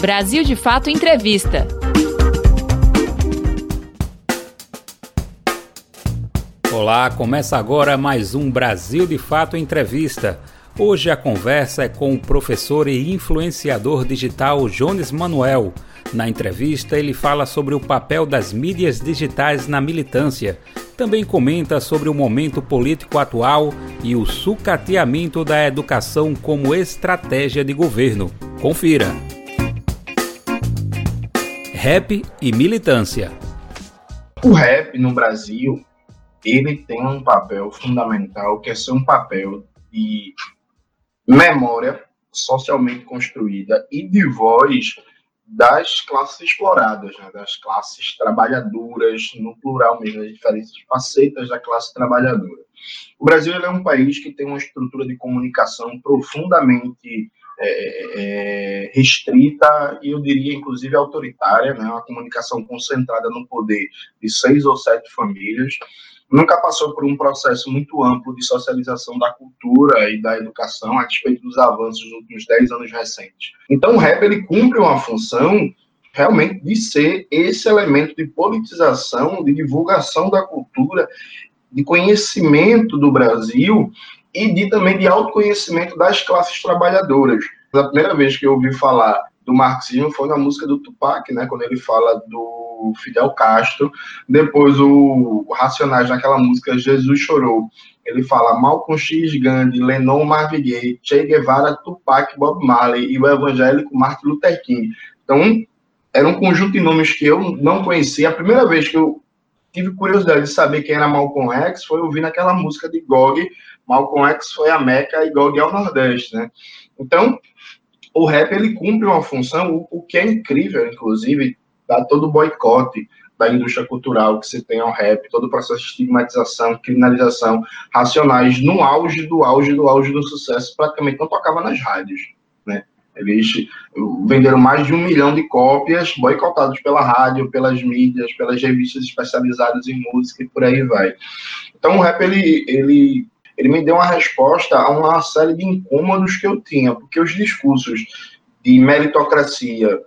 Brasil de Fato Entrevista. Olá, começa agora mais um Brasil de Fato Entrevista. Hoje a conversa é com o professor e influenciador digital Jones Manuel. Na entrevista, ele fala sobre o papel das mídias digitais na militância. Também comenta sobre o momento político atual e o sucateamento da educação como estratégia de governo. Confira. Rap e militância. O rap no Brasil, ele tem um papel fundamental, que é ser um papel de memória socialmente construída e de voz das classes exploradas, né, das classes trabalhadoras, no plural mesmo, as diferentes facetas da classe trabalhadora. O Brasil é um país que tem uma estrutura de comunicação profundamente é, é, restrita e eu diria inclusive autoritária, né? uma comunicação concentrada no poder de seis ou sete famílias, nunca passou por um processo muito amplo de socialização da cultura e da educação a respeito dos avanços nos últimos dez anos recentes. Então o rap ele cumpre uma função realmente de ser esse elemento de politização, de divulgação da cultura, de conhecimento do Brasil e de também de autoconhecimento das classes trabalhadoras. A primeira vez que eu ouvi falar do marxismo foi na música do Tupac, né, quando ele fala do Fidel Castro. Depois o, Racionais naquela música Jesus chorou. Ele fala Malcolm X, Gandhi, Lennon, Marvin Gaye, Che Guevara, Tupac, Bob Marley e o evangélico Martin Luther King. Então, era um conjunto de nomes que eu não conhecia. A primeira vez que eu tive curiosidade de saber quem era Malcolm X foi ouvir naquela música de Gog, Malcolm X foi a Meca e Gog é o Nordeste, né? Então, o rap ele cumpre uma função, o, que é incrível, inclusive, dá todo o boicote da indústria cultural que se tem ao rap, todo o processo de estigmatização, criminalização, racionais, no auge do auge do auge do sucesso, praticamente não tocava nas rádios, né? Eles venderam mais de um milhão de cópias, boicotados pela rádio, pelas mídias, pelas revistas especializadas em música e por aí vai. Então o rap ele, ele ele me deu uma resposta a uma série de incômodos que eu tinha, porque os discursos de meritocracia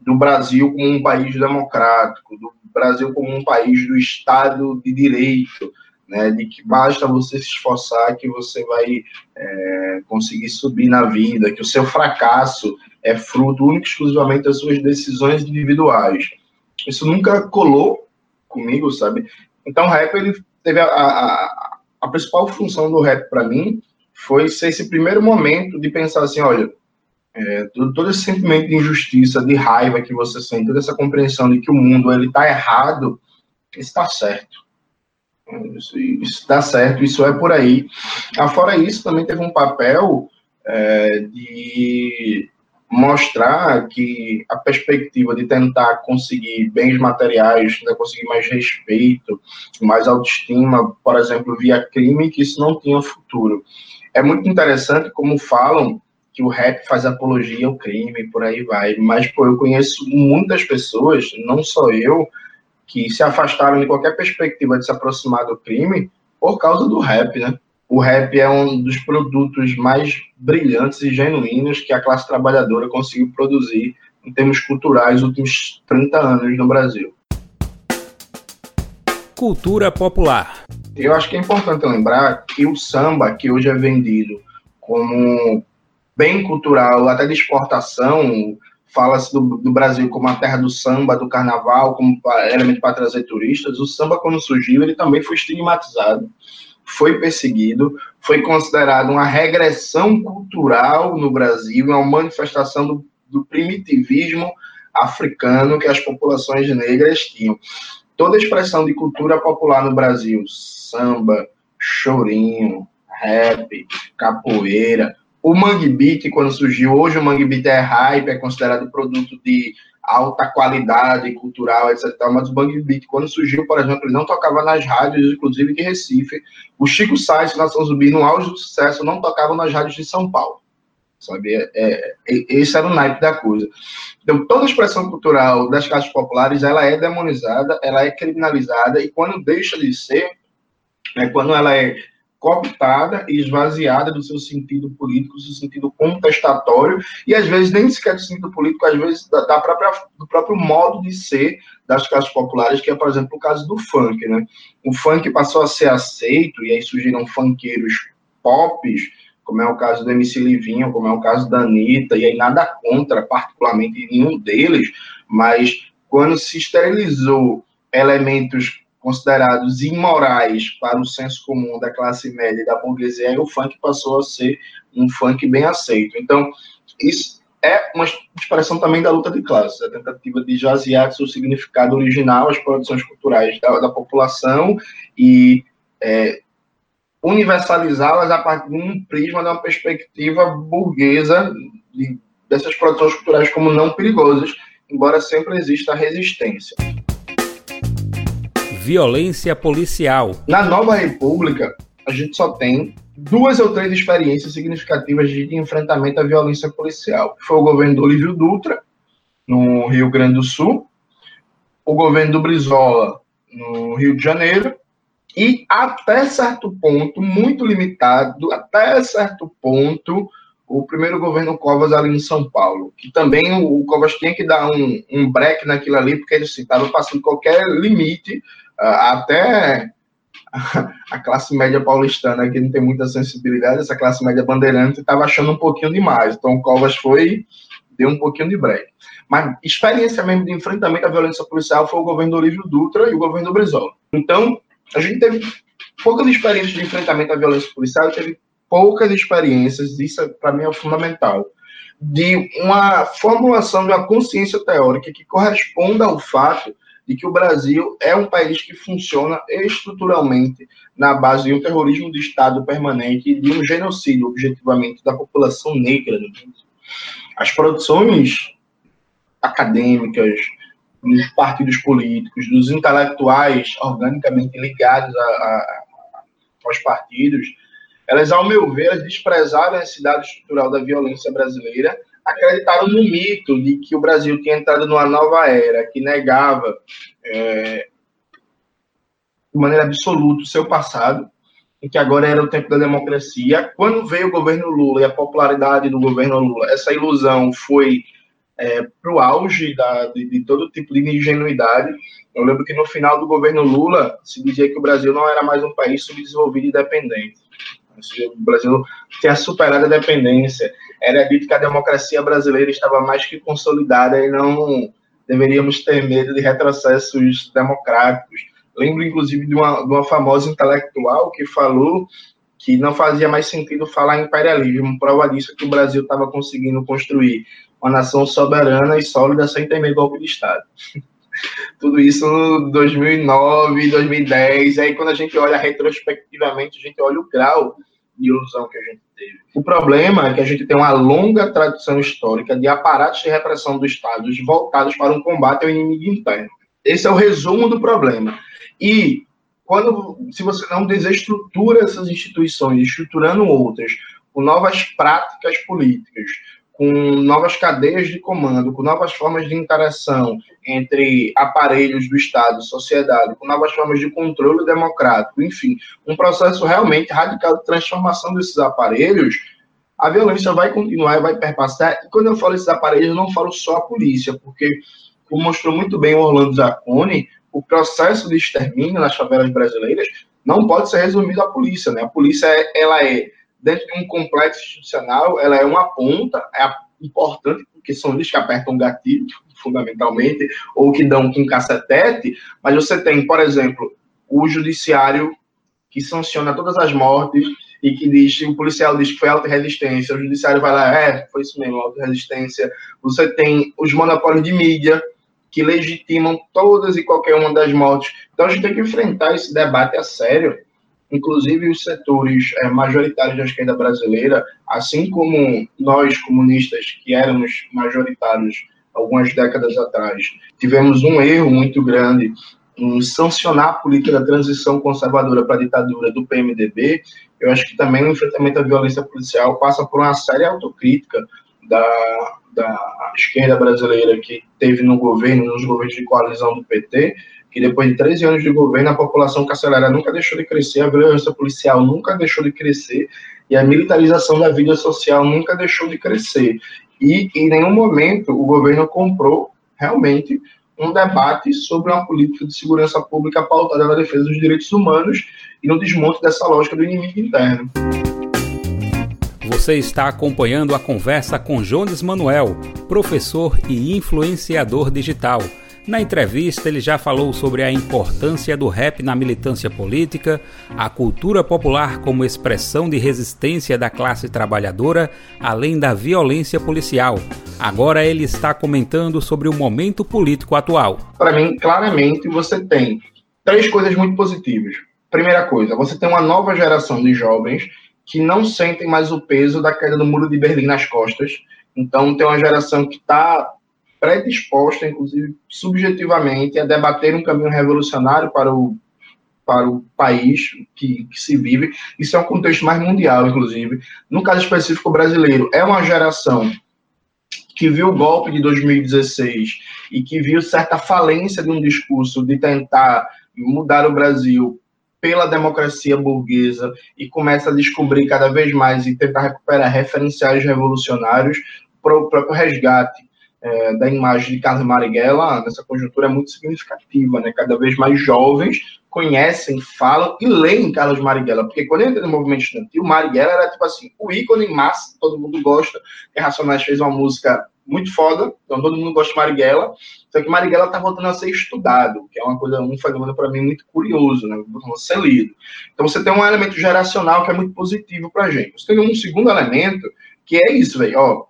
do Brasil como um país democrático, do Brasil como um país do Estado de Direito, né, de que basta você se esforçar que você vai é, conseguir subir na vida, que o seu fracasso é fruto único exclusivamente das suas decisões individuais. Isso nunca colou comigo, sabe? Então, o rap ele teve a, a, a principal função do rap para mim foi ser esse primeiro momento de pensar assim, olha, é, todo, esse sentimento de injustiça, de raiva que você sente, toda essa compreensão de que o mundo ele está errado, está certo. Isso está certo, isso é por aí. Afora isso, também teve um papel é, de mostrar que a perspectiva de tentar conseguir bens materiais, né, conseguir mais respeito, mais autoestima, por exemplo, via crime, que isso não tinha futuro. É muito interessante como falam que o rap faz apologia ao crime, por aí vai, mas pô, eu conheço muitas pessoas, não só eu, que se afastaram de qualquer perspectiva de se aproximar do crime por causa do rap, né? O rap é um dos produtos mais brilhantes e genuínos que a classe trabalhadora conseguiu produzir em termos culturais nos últimos 30 anos no Brasil. Cultura popular. Eu acho que é importante lembrar que o samba, que hoje é vendido como bem cultural, até de exportação, fala-se do, do, Brasil como a terra do samba, do carnaval, como elemento para trazer turistas. O samba, quando surgiu, ele também foi estigmatizado foi perseguido, foi considerado uma regressão cultural no Brasil, uma manifestação do, do primitivismo africano que as populações negras tinham. Toda expressão de cultura popular no Brasil, samba, chorinho, rap, capoeira, o Mangue Beat, quando surgiu, hoje o Mangue Beat é hype, é considerado produto de alta qualidade cultural, etc. Mas o Bang Beat, quando surgiu, por exemplo, ele não tocava nas rádios, inclusive de Recife. O Chico Sainz, Nação Zumbi, no auge do sucesso, não tocava nas rádios de São Paulo. Sabe? É, é, esse era o naipe da coisa. Então, toda expressão cultural das classes populares, ela é demonizada, ela é criminalizada, e quando deixa de ser, é quando ela é cooptada e esvaziada do seu sentido político, do seu sentido contestatório, e às vezes nem sequer do sentido político, às vezes da, da, própria, do próprio modo de ser das classes populares, que é, por exemplo, o caso do funk. Né? O funk passou a ser aceito, e aí surgiram funkeiros pops, como é o caso do MC Livinho, como é o caso da Anitta, e aí nada contra, particularmente, nenhum deles, mas quando se esterilizou elementos considerados imorais para o senso comum da classe média e da burguesia, o funk passou a ser um funk bem aceito. Então, isso é uma expressão também da luta de classes, a tentativa de jazear seu significado original as produções culturais da, da população e é, universalizá-las a partir de um prisma, de uma perspectiva burguesa de, dessas produções culturais como não perigosas, embora sempre exista resistência violência policial. Na Nova República, a gente só tem duas ou três experiências significativas de enfrentamento à violência policial. Foi o governo do Olívio Dutra, no Rio Grande do Sul, o governo do Brizola, no Rio de Janeiro, e até certo ponto, muito limitado, até certo ponto, o primeiro governo Covas ali em São Paulo, que também o, Covas tinha que dar um, um break naquilo ali, porque ele estava passando qualquer limite até a classe média paulistana, que não tem muita sensibilidade, essa classe média bandeirante estava achando um pouquinho demais. Então, o Covas foi, deu um pouquinho de break. Mas experiência mesmo de enfrentamento à violência policial foi o governo do Olívio Dutra e o governo do Brizola. Então, a gente teve poucas experiências de enfrentamento à violência policial, teve poucas experiências, isso para mim é fundamental, de uma formulação de uma consciência teórica que corresponda ao fato de que o Brasil é um país que funciona estruturalmente na base de um terrorismo de Estado permanente e de um genocídio, objetivamente, da população negra do Brasil. As produções acadêmicas, dos partidos políticos, dos intelectuais organicamente ligados a, a, aos partidos, elas, ao meu ver, desprezaram a necessidade estrutural da violência brasileira acreditaram no mito de que o Brasil tinha entrado numa nova era, que negava é, de maneira absoluta o seu passado, e que agora era o tempo da democracia. Quando veio o governo Lula e a popularidade do governo Lula, essa ilusão foi é, para o auge da, de, de, todo tipo de ingenuidade. Eu lembro que no final do governo Lula se dizia que o Brasil não era mais um país subdesenvolvido e dependente. O Brasil tinha superado a dependência. Era dito que a democracia brasileira estava mais que consolidada e não deveríamos ter medo de retrocessos democráticos. Lembro, inclusive, de uma, de uma famosa intelectual que falou que não fazia mais sentido falar em imperialismo. Prova disso é que o Brasil estava conseguindo construir uma nação soberana e sólida sem temer golpe de Estado. Tudo isso em 2009, 2010. Aí, quando a gente olha retrospectivamente, a gente olha o grau ilusão que a gente teve. O problema é que a gente tem uma longa tradição histórica de aparatos de repressão dos Estados voltados para um combate ao inimigo interno. Esse é o resumo do problema. E quando, se você não desestrutura essas instituições, estruturando outras, com novas práticas políticas, com novas cadeias de comando, com novas formas de interação entre aparelhos do Estado, sociedade, com novas formas de controle democrático, enfim, um processo realmente radical de transformação desses aparelhos, a violência vai continuar e vai perpassar. E quando eu falo esses aparelhos, eu não falo só a polícia, porque, como mostrou muito bem o Orlando Zacconi, o processo de extermínio nas favelas brasileiras não pode ser resumido à polícia, né? A polícia, ela é dentro de um complexo institucional, ela é uma ponta, é importante, porque são eles que apertam o gatilho, fundamentalmente, ou que dão um cacetete, mas você tem, por exemplo, o judiciário que sanciona todas as mortes e que diz, o policial diz que foi auto-resistência, o judiciário vai lá, é, foi isso mesmo, auto-resistência. Você tem os monopólios de mídia, que legitimam todas e qualquer uma das mortes. Então a gente tem que enfrentar esse debate a sério, inclusive os setores é, majoritários da esquerda brasileira, assim como nós comunistas que éramos majoritários algumas décadas atrás, tivemos um erro muito grande em sancionar a política da transição conservadora para a ditadura do PMDB, eu acho que também o enfrentamento à violência policial passa por uma séria autocrítica da, da esquerda brasileira que teve no governo, nos governos de coalizão do PT, que depois de 13 anos de governo, a população carcerária nunca deixou de crescer, a violência policial nunca deixou de crescer, e a militarização da vida social nunca deixou de crescer. E em nenhum momento o governo comprou realmente um debate sobre uma política de segurança pública pautada na defesa dos direitos humanos e no desmonte dessa lógica do inimigo interno. Você está acompanhando a conversa com Jones Manuel, professor e influenciador digital. Na entrevista, ele já falou sobre a importância do rap na militância política, a cultura popular como expressão de resistência da classe trabalhadora, além da violência policial. Agora ele está comentando sobre o momento político atual. Para mim, claramente, você tem três coisas muito positivas. Primeira coisa, você tem uma nova geração de jovens que não sentem mais o peso da queda do muro de Berlim nas costas. Então, tem uma geração que está predisposta, inclusive subjetivamente, a debater um caminho revolucionário para o, para o país que, que se vive. Isso é um contexto mais mundial, inclusive. No caso específico brasileiro, é uma geração que viu o golpe de 2016 e que viu certa falência de um discurso de tentar mudar o Brasil pela democracia burguesa e começa a descobrir cada vez mais e tentar recuperar referenciais revolucionários para o próprio resgate é, da imagem de Carlos Marighella nessa conjuntura é muito significativa, né? Cada vez mais jovens conhecem, falam e leem Carlos Marighella, porque quando ele entra no movimento estudantil, Marighella era tipo assim, o ícone massa, todo mundo gosta, e Racionais fez uma música muito foda, então todo mundo gosta de Marighella, só que Marighella tá voltando a ser estudado, que é uma coisa, um fenômeno para mim muito curioso, né, voltando a ser lido. Então você tem um elemento geracional que é muito positivo pra gente. Você tem um segundo elemento, que é isso, velho, ó,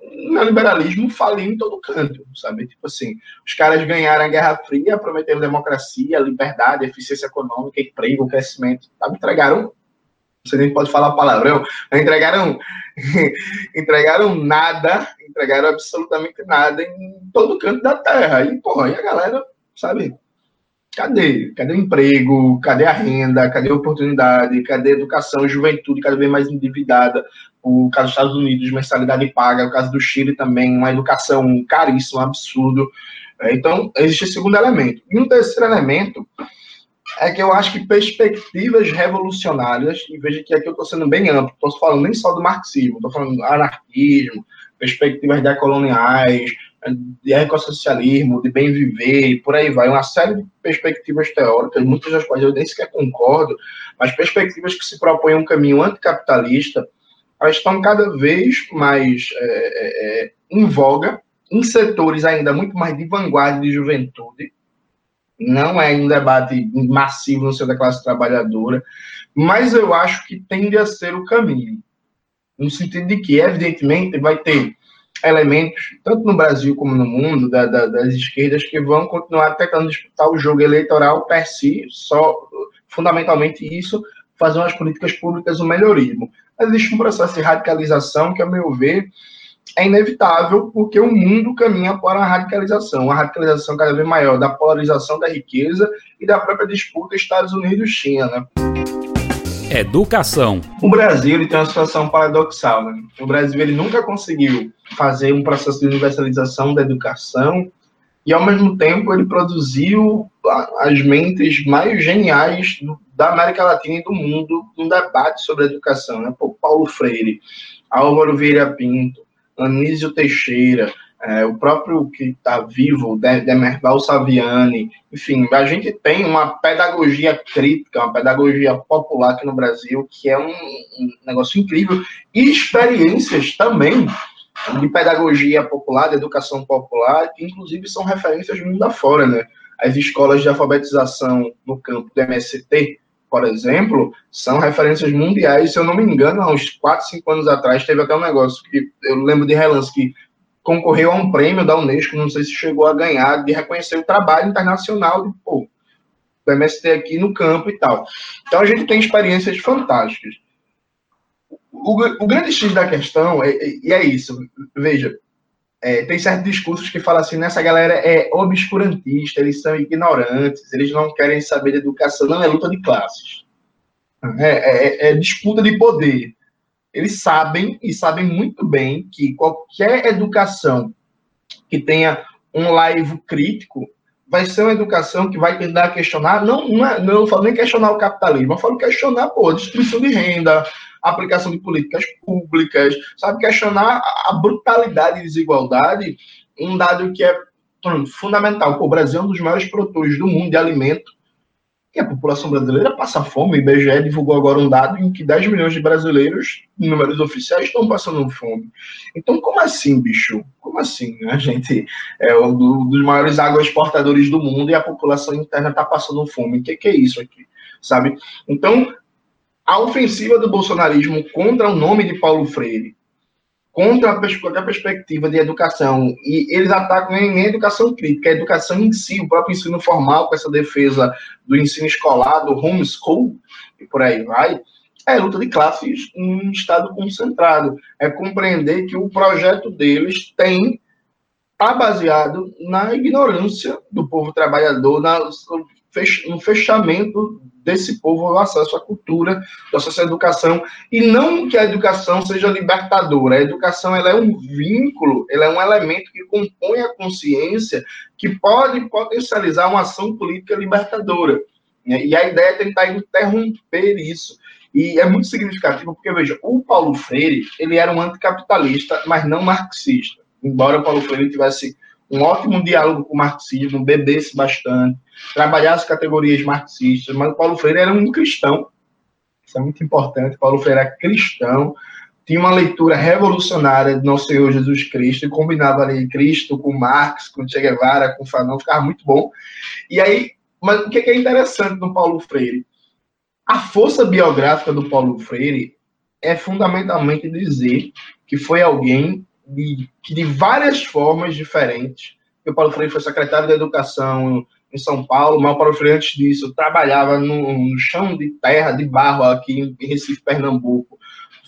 neoliberalismo faliu em todo canto, sabe? Tipo assim, os caras ganharam a Guerra Fria, prometeram democracia, liberdade, eficiência econômica, emprego, crescimento, sabe? Entregaram, você nem pode falar palavrão, entregaram, entregaram nada, entregaram absolutamente nada em todo canto da terra. E, porra, e a galera, sabe? Cadê? Cadê o emprego? Cadê a renda? Cadê a oportunidade? Cadê a educação? Juventude cada vez mais endividada. O caso dos Estados Unidos, mensalidade paga. O caso do Chile também, uma educação caríssima, um absurdo. É, então, existe esse segundo elemento. E um terceiro elemento é que eu acho que perspectivas revolucionárias, e veja que aqui eu estou sendo bem amplo, estou falando nem só do marxismo, estou falando anarquismo, perspectivas decoloniais, de ecossocialismo, de bem viver, e por aí vai, uma série de perspectivas teóricas, muitas das quais eu nem sequer concordo, mas perspectivas que se propõem um caminho anticapitalista, elas estão cada vez mais é, é, é, em voga, em setores ainda muito mais de vanguarda de juventude, não é um debate massivo no seio da classe trabalhadora, mas eu acho que tende a ser o caminho, no sentido de que, evidentemente, vai ter elementos, tanto no Brasil como no mundo, da, da, das esquerdas, que vão continuar tentando disputar o jogo eleitoral per si, só fundamentalmente isso, fazer umas políticas públicas, um melhorismo. Mas existe um processo de radicalização que, a meu ver, é inevitável, porque o mundo caminha para a radicalização, uma radicalização cada vez maior da polarização da riqueza e da própria disputa Estados Unidos-China. Educação. O Brasil ele tem uma situação paradoxal. Né? O Brasil ele nunca conseguiu fazer um processo de universalização da educação e, ao mesmo tempo, ele produziu as mentes mais geniais da América Latina e do mundo no debate sobre a educação. Né? Paulo Freire, Álvaro Vieira Pinto, Anísio Teixeira, é, o próprio que está vivo, Demerval Saviani, enfim, a gente tem uma pedagogia crítica, uma pedagogia popular aqui no Brasil, que é um, um negócio incrível, e experiências também de pedagogia popular, de educação popular, que inclusive são referências mundo afora, né? As escolas de alfabetização no campo do MST, por exemplo, são referências mundiais. Se eu não me engano, há uns 4, 5 anos atrás, teve até um negócio que eu lembro de relance que concorreu a um prêmio da Unesco, não sei se chegou a ganhar, de reconhecer o trabalho internacional de, pô, do MST aqui no campo e tal. Então a gente tem experiências fantásticas. O, o grande X da questão, é, é, e é, é, isso, veja, é, tem certos discursos que falam assim, nessa galera é obscurantista, eles são ignorantes, eles não querem saber de educação, não é luta de classes. É, é, é disputa de poder eles sabem e sabem muito bem que qualquer educação que tenha um live crítico vai ser uma educação que vai tentar questionar, não, não, é, não falo nem questionar o capitalismo, eu falo questionar, pô, a distribuição de renda, aplicação de políticas públicas, sabe, questionar a brutalidade e desigualdade, um dado que é fundamental. Pô, o Brasil é um dos maiores produtores do mundo de alimento, e a população brasileira passa fome. O IBGE divulgou agora um dado em que 10 milhões de brasileiros, em números oficiais, estão passando fome. Então, como assim, bicho? Como assim? A gente é um dos maiores agroexportadores do mundo e a população interna está passando fome. O que, que é isso aqui? Sabe? Então, a ofensiva do bolsonarismo contra o nome de Paulo Freire, contra a, perspectiva de educação, e eles atacam nem a educação crítica, a educação em si, o próprio ensino formal, com essa defesa do ensino escolar, do homeschool, e por aí vai, é luta de classes em estado concentrado. É compreender que o projeto deles tem está baseado na ignorância do povo trabalhador, na, no fechamento desse povo ao acesso à cultura, ao acesso à educação, e não que a educação seja libertadora, a educação ela é um vínculo, ela é um elemento que compõe a consciência, que pode potencializar uma ação política libertadora. E a ideia é tentar interromper isso. E é muito significativo porque, veja, o Paulo Freire, ele era um anticapitalista, mas não marxista. Embora o Paulo Freire tivesse um ótimo diálogo com o marxismo, bebesse bastante, trabalhasse categorias marxistas, mas o Paulo Freire era um cristão, isso é muito importante, Paulo Freire era cristão, tinha uma leitura revolucionária de Nosso Senhor Jesus Cristo, e combinava ali Cristo com Marx, com Che Guevara, com Fanon, ficava muito bom. E aí, mas o que é interessante no Paulo Freire? A força biográfica do Paulo Freire é fundamentalmente dizer que foi alguém de, de várias formas diferentes. O Paulo Freire foi secretário da Educação em São Paulo, mas o Paulo Freire, antes disso, trabalhava no, no chão de terra, de barro, aqui em Recife, Pernambuco,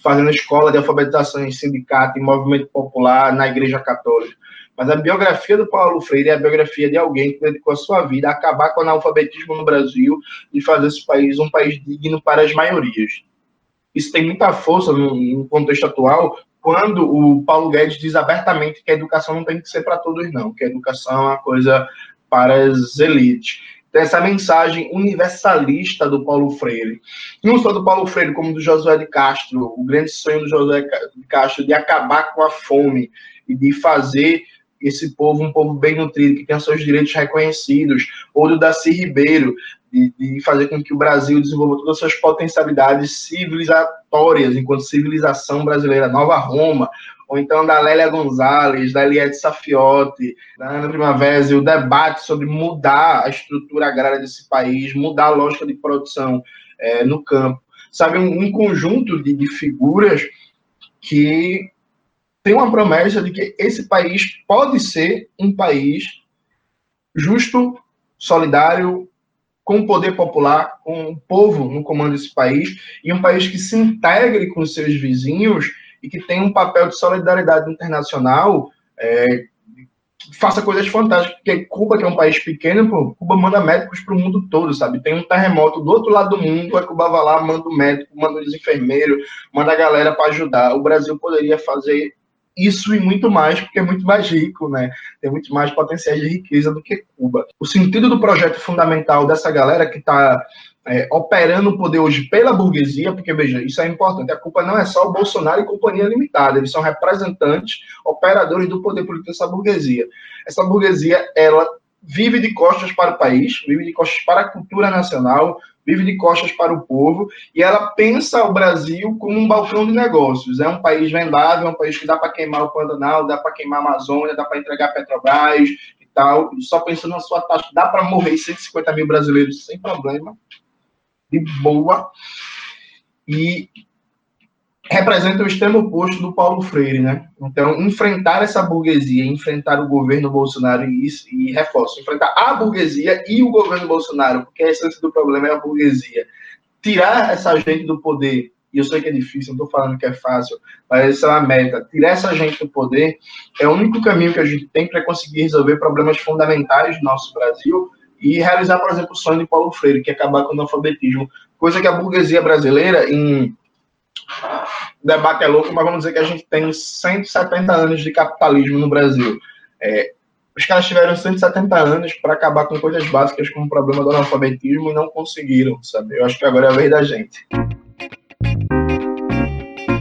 fazendo escola de alfabetização em sindicato, em movimento popular, na Igreja Católica. Mas a biografia do Paulo Freire é a biografia de alguém que dedicou a sua vida a acabar com o analfabetismo no Brasil e fazer esse país um país digno para as maiorias. Isso tem muita força no contexto atual, quando o Paulo Guedes diz abertamente que a educação não tem que ser para todos, não, que a educação é uma coisa para as elites. Então, essa mensagem universalista do Paulo Freire, não só do Paulo Freire, como do Josué de Castro, o grande sonho do Josué de Castro de acabar com a fome e de fazer esse povo um povo bem nutrido, que tenha seus direitos reconhecidos, ou do Daci Ribeiro, de, de, fazer com que o Brasil desenvolva todas as suas potencialidades civilizatórias, enquanto civilização brasileira, Nova Roma, ou então da Lélia Gonzalez, da Eliette Safiotti, da Ana Primavera, o debate sobre mudar a estrutura agrária desse país, mudar a lógica de produção é, no campo. Sabe, um, um conjunto de, de figuras que tem uma promessa de que esse país pode ser um país justo, solidário, com o poder popular, com o povo no comando desse país, e um país que se integre com seus vizinhos e que tenha um papel de solidariedade internacional, é, que faça coisas fantásticas, porque Cuba, que é um país pequeno, pô, Cuba manda médicos para o mundo todo, sabe? Tem um terremoto do outro lado do mundo, a Cuba vai lá, manda o médico, manda os enfermeiros, manda a galera para ajudar. O Brasil poderia fazer isso e muito mais, porque é muito mais rico, né? Tem muito mais potenciais de riqueza do que Cuba. O sentido do projeto fundamental dessa galera que está é, operando o poder hoje pela burguesia, porque veja, isso é importante. A culpa não é só o Bolsonaro e companhia limitada, eles são representantes, operadores do poder político dessa burguesia. Essa burguesia, ela vive de costas para o país, vive de costas para a cultura nacional, vive de costas para o povo, e ela pensa o Brasil como um balcão de negócios. É um país vendável, é um país que dá para queimar o Pantanal, dá para queimar a Amazônia, dá para entregar Petrobras e tal. Só pensando na sua taxa, dá para morrer 150 mil brasileiros sem problema, de boa. E representa o extremo oposto do Paulo Freire, né? Então, enfrentar essa burguesia, enfrentar o governo Bolsonaro e, e reforço, enfrentar a burguesia e o governo Bolsonaro, porque a essência do problema é a burguesia. Tirar essa gente do poder, e eu sei que é difícil, não estou falando que é fácil, mas essa é uma meta. Tirar essa gente do poder é o único caminho que a gente tem para conseguir resolver problemas fundamentais do nosso Brasil e realizar, por exemplo, o sonho de Paulo Freire, que é acabar com o analfabetismo, coisa que a burguesia brasileira, em o debate é louco, mas vamos dizer que a gente tem 170 anos de capitalismo no Brasil. É, Os caras tiveram 170 anos para acabar com coisas básicas como o problema do analfabetismo e não conseguiram, sabe? Eu acho que agora é a vez da gente.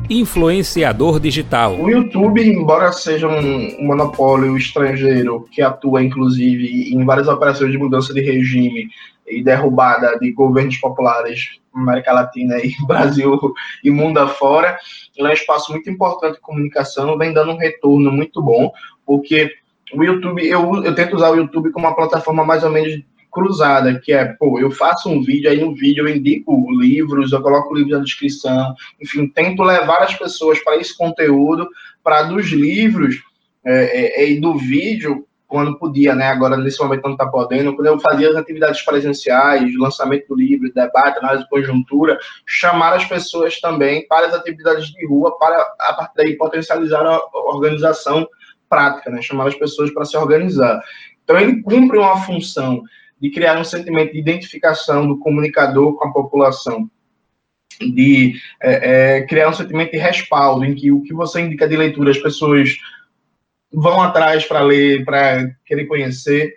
Influenciador digital. O YouTube, embora seja um monopólio estrangeiro que atua, inclusive, em várias operações de mudança de regime e derrubada de governos populares América Latina e Brasil e mundo afora, ele é um espaço muito importante de comunicação, vem dando um retorno muito bom, porque o YouTube, eu, eu tento usar o YouTube como uma plataforma mais ou menos cruzada, que é, pô, eu faço um vídeo, aí no vídeo eu indico livros, eu coloco livros na descrição, enfim, tento levar as pessoas para esse conteúdo, para dos livros é, é, e do vídeo, quando podia, né, agora nesse momento não está podendo, quando eu fazia as atividades presenciais, lançamento do livro, debate, análise de conjuntura, chamar as pessoas também para as atividades de rua, para, a partir daí, potencializar a organização prática, né, chamar as pessoas para se organizar. Então, ele cumpre uma função de criar um sentimento de identificação do comunicador com a população, de é, é, criar um sentimento de respaldo, em que o que você indica de leitura as pessoas vão atrás para ler, para querer conhecer,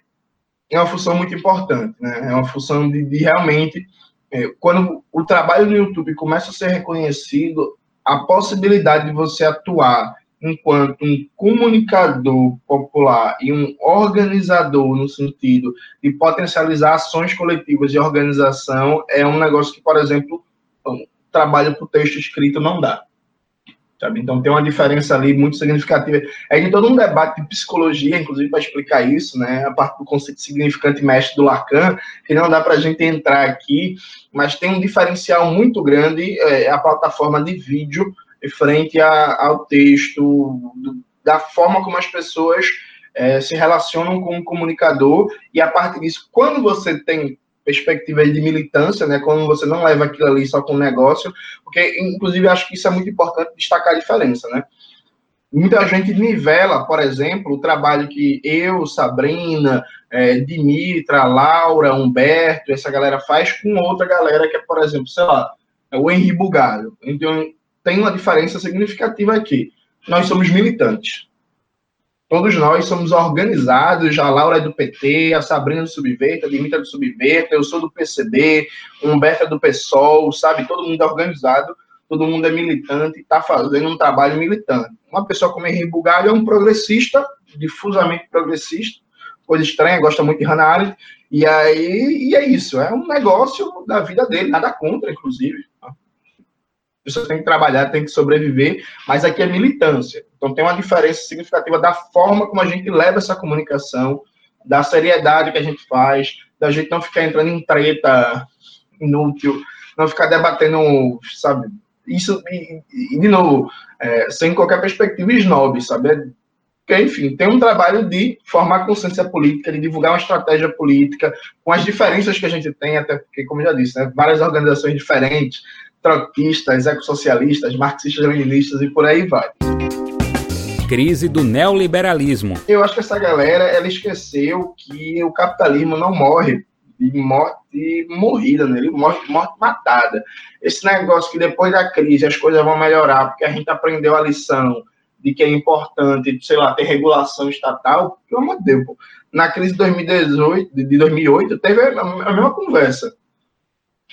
é uma função muito importante, né? É uma função de, de realmente, é, quando o trabalho no YouTube começa a ser reconhecido, a possibilidade de você atuar enquanto um comunicador popular e um organizador no sentido de potencializar ações coletivas de organização é um negócio que, por exemplo, um trabalho o texto escrito não dá. Sabe? Então tem uma diferença ali muito significativa. É de todo um debate de psicologia, inclusive, para explicar isso, né? A parte do conceito significante mestre do Lacan, que não dá para a gente entrar aqui, mas tem um diferencial muito grande, é, a plataforma de vídeo frente a, ao texto, do, da forma como as pessoas é, se relacionam com o comunicador, e a partir disso, quando você tem perspectiva de militância, né, quando você não leva aquilo ali só com negócio, porque, inclusive, acho que isso é muito importante destacar a diferença, né? Muita gente nivela, por exemplo, o trabalho que eu, Sabrina, é, Dimitra, Laura, Humberto, essa galera faz com outra galera que é, por exemplo, sei lá, é o Henri Bugalho. Então, tem uma diferença significativa aqui. Nós somos militantes. Todos nós somos organizados, a Laura é do PT, a Sabrina do Subverta, a Dimitra do Subverta, eu sou do PCB, o Humberto é do PSOL, sabe? Todo mundo é organizado, todo mundo é militante, está fazendo um trabalho militante. Uma pessoa como Henrique Bugalho é um progressista, difusamente progressista, coisa estranha, gosta muito de Hannah Arendt, e aí e é isso, é um negócio da vida dele, nada contra, inclusive pessoa tem que trabalhar, tem que sobreviver, mas aqui é militância. Então tem uma diferença significativa da forma como a gente leva essa comunicação, da seriedade que a gente faz, da gente não ficar entrando em treta inútil, não ficar debatendo, sabe? Isso, e, e de novo, é, sem qualquer perspectiva snob, sabe? Porque, enfim, tem um trabalho de formar consciência política, de divulgar uma estratégia política, com as diferenças que a gente tem, até porque, como eu já disse, né, várias organizações diferentes, trotskistas, ecossocialistas, marxistas-leninistas e por aí vai. Crise do neoliberalismo. Eu acho que essa galera ela esqueceu que o capitalismo não morre de morte morrida, né? morte, morte matada. Esse negócio que depois da crise as coisas vão melhorar, porque a gente aprendeu a lição de que é importante, sei lá, ter regulação estatal, pelo amor de Deus. Na crise de 2018, de 2008, teve a mesma conversa.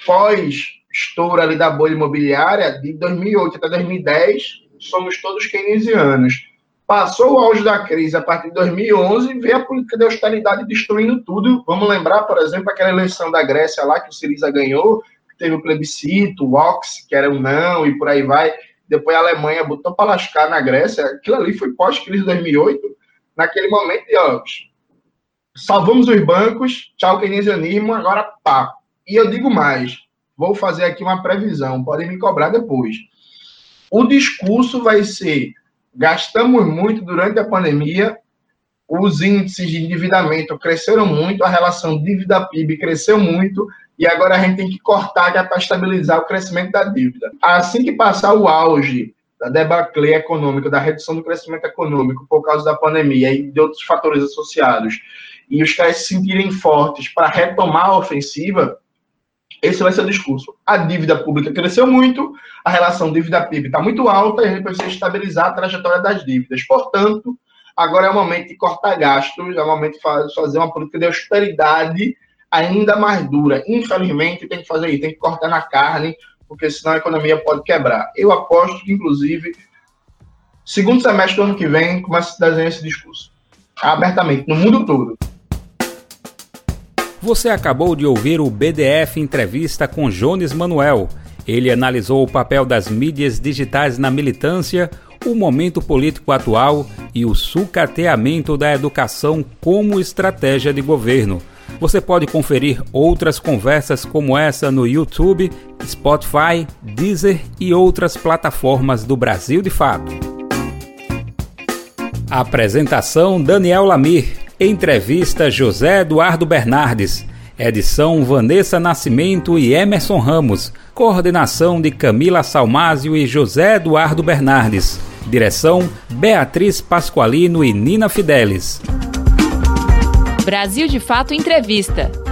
Pós estouro ali da bolha imobiliária, de 2008 até 2010, somos todos keynesianos. Passou o auge da crise a partir de 2011, veio a política de austeridade destruindo tudo. Vamos lembrar, por exemplo, aquela eleição da Grécia lá que o Siriza ganhou, que teve o plebiscito, o Ox, que era um não, e por aí vai. Depois a Alemanha botou para lascar na Grécia. Aquilo ali foi pós-crise de 2008. Naquele momento, ó, salvamos os bancos, tchau keynesianismo, agora pá. E eu digo mais, Vou fazer aqui uma previsão, podem me cobrar depois. O discurso vai ser: gastamos muito durante a pandemia, os índices de endividamento cresceram muito, a relação dívida-PIB cresceu muito, e agora a gente tem que cortar é para estabilizar o crescimento da dívida. Assim que passar o auge da debacle econômica, da redução do crescimento econômico por causa da pandemia e de outros fatores associados, e os caras se sentirem fortes para retomar a ofensiva, esse vai ser o discurso. A dívida pública cresceu muito, a relação dívida-PIB está muito alta e a gente precisa estabilizar a trajetória das dívidas. Portanto, Agora é o momento de cortar gastos, é o momento de fazer uma política de austeridade ainda mais dura. Infelizmente, tem que fazer isso, tem que cortar na carne, porque senão a economia pode quebrar. Eu aposto que, inclusive, segundo semestre do ano que vem, começa a se desenhar esse discurso. Abertamente, no mundo todo. Você acabou de ouvir o BDF Entrevista com Jones Manuel. Ele analisou o papel das mídias digitais na militância, o momento político atual e o sucateamento da educação como estratégia de governo. Você pode conferir outras conversas como essa no YouTube, Spotify, Deezer e outras plataformas do Brasil de Fato. Apresentação Daniel Lamir. Entrevista José Eduardo Bernardes. Edição Vanessa Nascimento e Emerson Ramos. Coordenação de Camila Salmásio e José Eduardo Bernardes. Direção Beatriz Pasqualino e Nina Fidelis. Brasil de Fato Entrevista.